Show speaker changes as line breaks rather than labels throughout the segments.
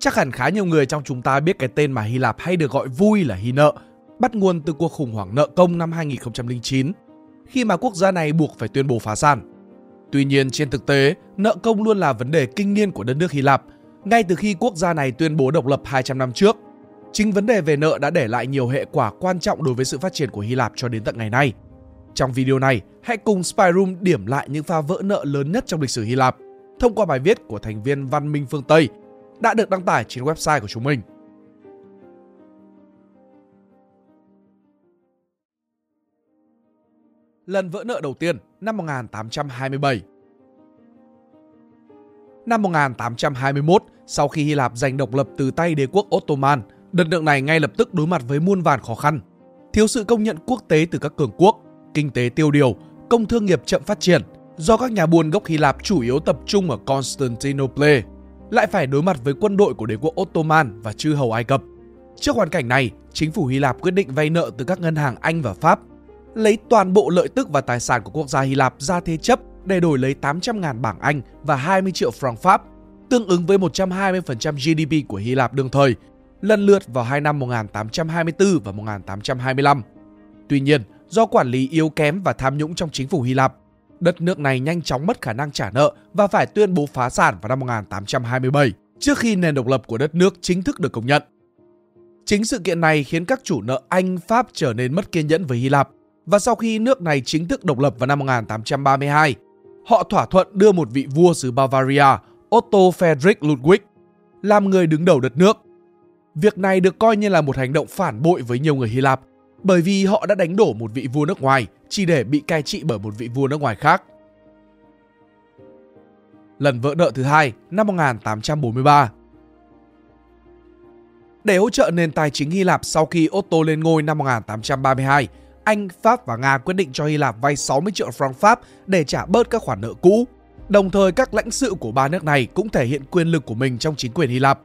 Chắc hẳn khá nhiều người trong chúng ta biết cái tên mà Hy Lạp hay được gọi vui là Hy nợ, bắt nguồn từ cuộc khủng hoảng nợ công năm 2009, khi mà quốc gia này buộc phải tuyên bố phá sản. Tuy nhiên trên thực tế, nợ công luôn là vấn đề kinh niên của đất nước Hy Lạp, ngay từ khi quốc gia này tuyên bố độc lập 200 năm trước. Chính vấn đề về nợ đã để lại nhiều hệ quả quan trọng đối với sự phát triển của Hy Lạp cho đến tận ngày nay. Trong video này, hãy cùng Spyroom điểm lại những pha vỡ nợ lớn nhất trong lịch sử Hy Lạp thông qua bài viết của thành viên Văn minh phương Tây đã được đăng tải trên website của chúng mình. Lần vỡ nợ đầu tiên năm 1827 Năm 1821, sau khi Hy Lạp giành độc lập từ tay đế quốc Ottoman, đất nước này ngay lập tức đối mặt với muôn vàn khó khăn. Thiếu sự công nhận quốc tế từ các cường quốc, kinh tế tiêu điều, công thương nghiệp chậm phát triển do các nhà buôn gốc Hy Lạp chủ yếu tập trung ở Constantinople, lại phải đối mặt với quân đội của đế quốc Ottoman và chư hầu Ai Cập. Trước hoàn cảnh này, chính phủ Hy Lạp quyết định vay nợ từ các ngân hàng Anh và Pháp, lấy toàn bộ lợi tức và tài sản của quốc gia Hy Lạp ra thế chấp để đổi lấy 800.000 bảng Anh và 20 triệu franc Pháp, tương ứng với 120% GDP của Hy Lạp đương thời, lần lượt vào hai năm 1824 và 1825. Tuy nhiên, do quản lý yếu kém và tham nhũng trong chính phủ Hy Lạp, đất nước này nhanh chóng mất khả năng trả nợ và phải tuyên bố phá sản vào năm 1827, trước khi nền độc lập của đất nước chính thức được công nhận. Chính sự kiện này khiến các chủ nợ Anh, Pháp trở nên mất kiên nhẫn với Hy Lạp và sau khi nước này chính thức độc lập vào năm 1832, họ thỏa thuận đưa một vị vua xứ Bavaria, Otto Friedrich Ludwig, làm người đứng đầu đất nước. Việc này được coi như là một hành động phản bội với nhiều người Hy Lạp bởi vì họ đã đánh đổ một vị vua nước ngoài chỉ để bị cai trị bởi một vị vua nước ngoài khác. Lần vỡ nợ thứ hai năm 1843 Để hỗ trợ nền tài chính Hy Lạp sau khi Otto lên ngôi năm 1832, Anh, Pháp và Nga quyết định cho Hy Lạp vay 60 triệu franc Pháp để trả bớt các khoản nợ cũ. Đồng thời các lãnh sự của ba nước này cũng thể hiện quyền lực của mình trong chính quyền Hy Lạp.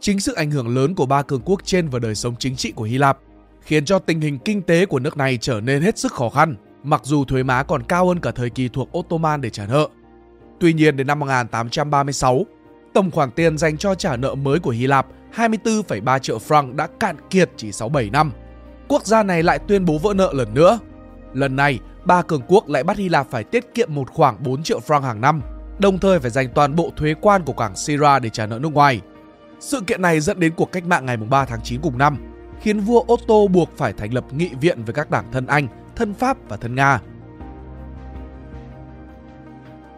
Chính sự ảnh hưởng lớn của ba cường quốc trên vào đời sống chính trị của Hy Lạp khiến cho tình hình kinh tế của nước này trở nên hết sức khó khăn, mặc dù thuế má còn cao hơn cả thời kỳ thuộc Ottoman để trả nợ. Tuy nhiên đến năm 1836, tổng khoản tiền dành cho trả nợ mới của Hy Lạp 24,3 triệu franc đã cạn kiệt chỉ sau 7 năm. Quốc gia này lại tuyên bố vỡ nợ lần nữa. Lần này, ba cường quốc lại bắt Hy Lạp phải tiết kiệm một khoảng 4 triệu franc hàng năm, đồng thời phải dành toàn bộ thuế quan của cảng Syria để trả nợ nước ngoài. Sự kiện này dẫn đến cuộc cách mạng ngày 3 tháng 9 cùng năm, khiến vua Otto buộc phải thành lập nghị viện với các đảng thân Anh, thân Pháp và thân Nga.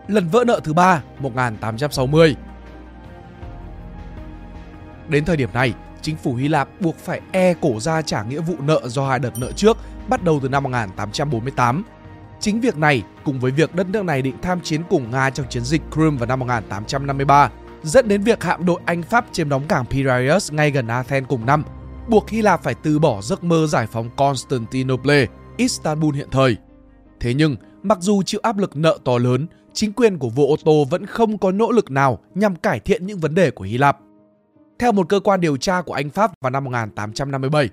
Lần vỡ nợ thứ ba 1860 Đến thời điểm này, chính phủ Hy Lạp buộc phải e cổ ra trả nghĩa vụ nợ do hai đợt nợ trước bắt đầu từ năm 1848. Chính việc này cùng với việc đất nước này định tham chiến cùng Nga trong chiến dịch Crimea vào năm 1853 dẫn đến việc hạm đội Anh Pháp chiếm đóng cảng Piraeus ngay gần Athens cùng năm buộc Hy Lạp phải từ bỏ giấc mơ giải phóng Constantinople, Istanbul hiện thời. Thế nhưng, mặc dù chịu áp lực nợ to lớn, chính quyền của vua Otto vẫn không có nỗ lực nào nhằm cải thiện những vấn đề của Hy Lạp. Theo một cơ quan điều tra của Anh Pháp vào năm 1857,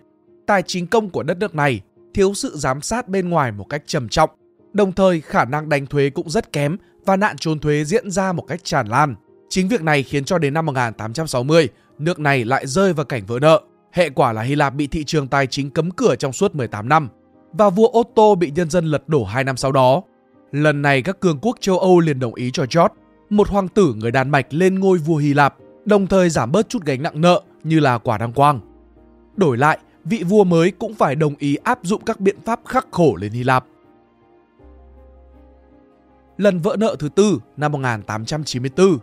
tài chính công của đất nước này thiếu sự giám sát bên ngoài một cách trầm trọng, đồng thời khả năng đánh thuế cũng rất kém và nạn trốn thuế diễn ra một cách tràn lan. Chính việc này khiến cho đến năm 1860, nước này lại rơi vào cảnh vỡ nợ. Hệ quả là Hy Lạp bị thị trường tài chính cấm cửa trong suốt 18 năm và vua Otto bị nhân dân lật đổ 2 năm sau đó. Lần này các cường quốc châu Âu liền đồng ý cho George, một hoàng tử người Đan Mạch lên ngôi vua Hy Lạp, đồng thời giảm bớt chút gánh nặng nợ như là quả đăng quang. Đổi lại, vị vua mới cũng phải đồng ý áp dụng các biện pháp khắc khổ lên Hy Lạp. Lần vỡ nợ thứ tư năm 1894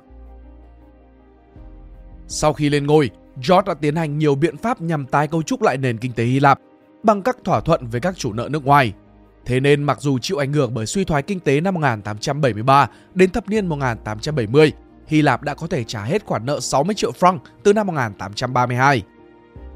Sau khi lên ngôi, George đã tiến hành nhiều biện pháp nhằm tái cấu trúc lại nền kinh tế Hy Lạp bằng các thỏa thuận với các chủ nợ nước ngoài. Thế nên mặc dù chịu ảnh hưởng bởi suy thoái kinh tế năm 1873 đến thập niên 1870, Hy Lạp đã có thể trả hết khoản nợ 60 triệu franc từ năm 1832.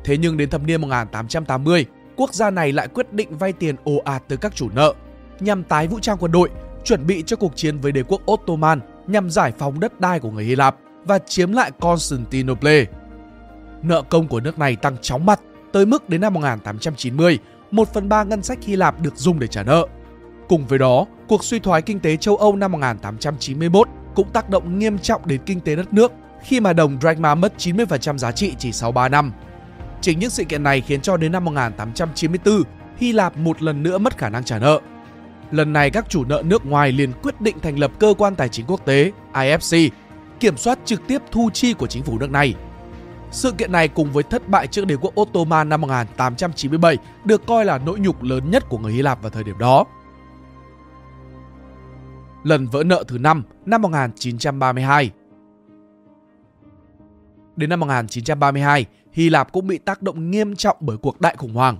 Thế nhưng đến thập niên 1880, quốc gia này lại quyết định vay tiền ồ ạt từ các chủ nợ nhằm tái vũ trang quân đội, chuẩn bị cho cuộc chiến với đế quốc Ottoman nhằm giải phóng đất đai của người Hy Lạp và chiếm lại Constantinople nợ công của nước này tăng chóng mặt tới mức đến năm 1890, 1 phần 3 ngân sách Hy Lạp được dùng để trả nợ. Cùng với đó, cuộc suy thoái kinh tế châu Âu năm 1891 cũng tác động nghiêm trọng đến kinh tế đất nước khi mà đồng drachma mất 90% giá trị chỉ sau 3 năm. Chính những sự kiện này khiến cho đến năm 1894, Hy Lạp một lần nữa mất khả năng trả nợ. Lần này các chủ nợ nước ngoài liền quyết định thành lập cơ quan tài chính quốc tế IFC, kiểm soát trực tiếp thu chi của chính phủ nước này. Sự kiện này cùng với thất bại trước đế quốc Ottoman năm 1897 được coi là nỗi nhục lớn nhất của người Hy Lạp vào thời điểm đó. Lần vỡ nợ thứ 5 năm 1932 Đến năm 1932, Hy Lạp cũng bị tác động nghiêm trọng bởi cuộc đại khủng hoảng.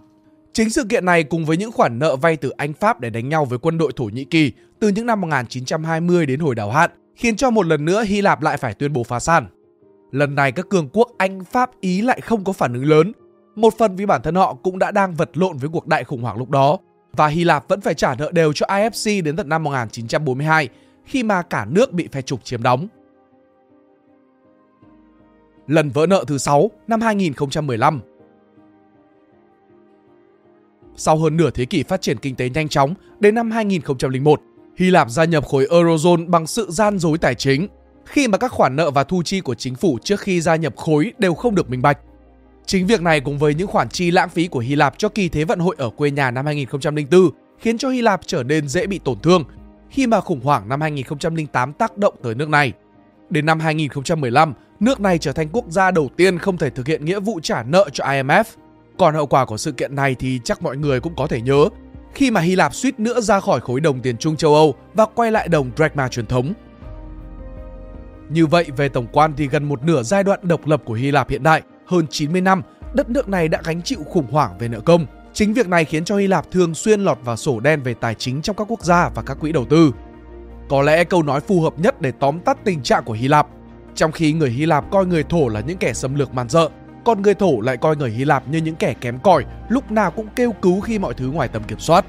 Chính sự kiện này cùng với những khoản nợ vay từ Anh Pháp để đánh nhau với quân đội Thổ Nhĩ Kỳ từ những năm 1920 đến hồi đảo hạn khiến cho một lần nữa Hy Lạp lại phải tuyên bố phá sản. Lần này các cường quốc Anh, Pháp, Ý lại không có phản ứng lớn. Một phần vì bản thân họ cũng đã đang vật lộn với cuộc đại khủng hoảng lúc đó và Hy Lạp vẫn phải trả nợ đều cho IFC đến tận năm 1942 khi mà cả nước bị phe trục chiếm đóng. Lần vỡ nợ thứ 6 năm 2015 Sau hơn nửa thế kỷ phát triển kinh tế nhanh chóng, đến năm 2001, Hy Lạp gia nhập khối Eurozone bằng sự gian dối tài chính, khi mà các khoản nợ và thu chi của chính phủ trước khi gia nhập khối đều không được minh bạch. Chính việc này cùng với những khoản chi lãng phí của Hy Lạp cho kỳ thế vận hội ở quê nhà năm 2004 khiến cho Hy Lạp trở nên dễ bị tổn thương khi mà khủng hoảng năm 2008 tác động tới nước này. Đến năm 2015, nước này trở thành quốc gia đầu tiên không thể thực hiện nghĩa vụ trả nợ cho IMF. Còn hậu quả của sự kiện này thì chắc mọi người cũng có thể nhớ, khi mà Hy Lạp suýt nữa ra khỏi khối đồng tiền chung châu Âu và quay lại đồng drachma truyền thống. Như vậy, về tổng quan thì gần một nửa giai đoạn độc lập của Hy Lạp hiện đại, hơn 90 năm, đất nước này đã gánh chịu khủng hoảng về nợ công. Chính việc này khiến cho Hy Lạp thường xuyên lọt vào sổ đen về tài chính trong các quốc gia và các quỹ đầu tư. Có lẽ câu nói phù hợp nhất để tóm tắt tình trạng của Hy Lạp. Trong khi người Hy Lạp coi người Thổ là những kẻ xâm lược man dợ, còn người Thổ lại coi người Hy Lạp như những kẻ kém cỏi, lúc nào cũng kêu cứu khi mọi thứ ngoài tầm kiểm soát.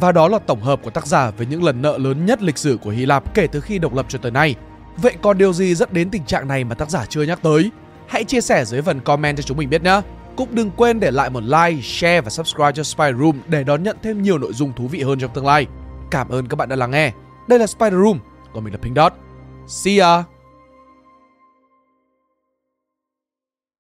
Và đó là tổng hợp của tác giả về những lần nợ lớn nhất lịch sử của Hy Lạp kể từ khi độc lập cho tới nay. Vậy còn điều gì dẫn đến tình trạng này mà tác giả chưa nhắc tới? Hãy chia sẻ dưới phần comment cho chúng mình biết nhé. Cũng đừng quên để lại một like, share và subscribe cho Spy Room để đón nhận thêm nhiều nội dung thú vị hơn trong tương lai. Cảm ơn các bạn đã lắng nghe. Đây là Spider Room, còn mình là Pink Dot. See ya!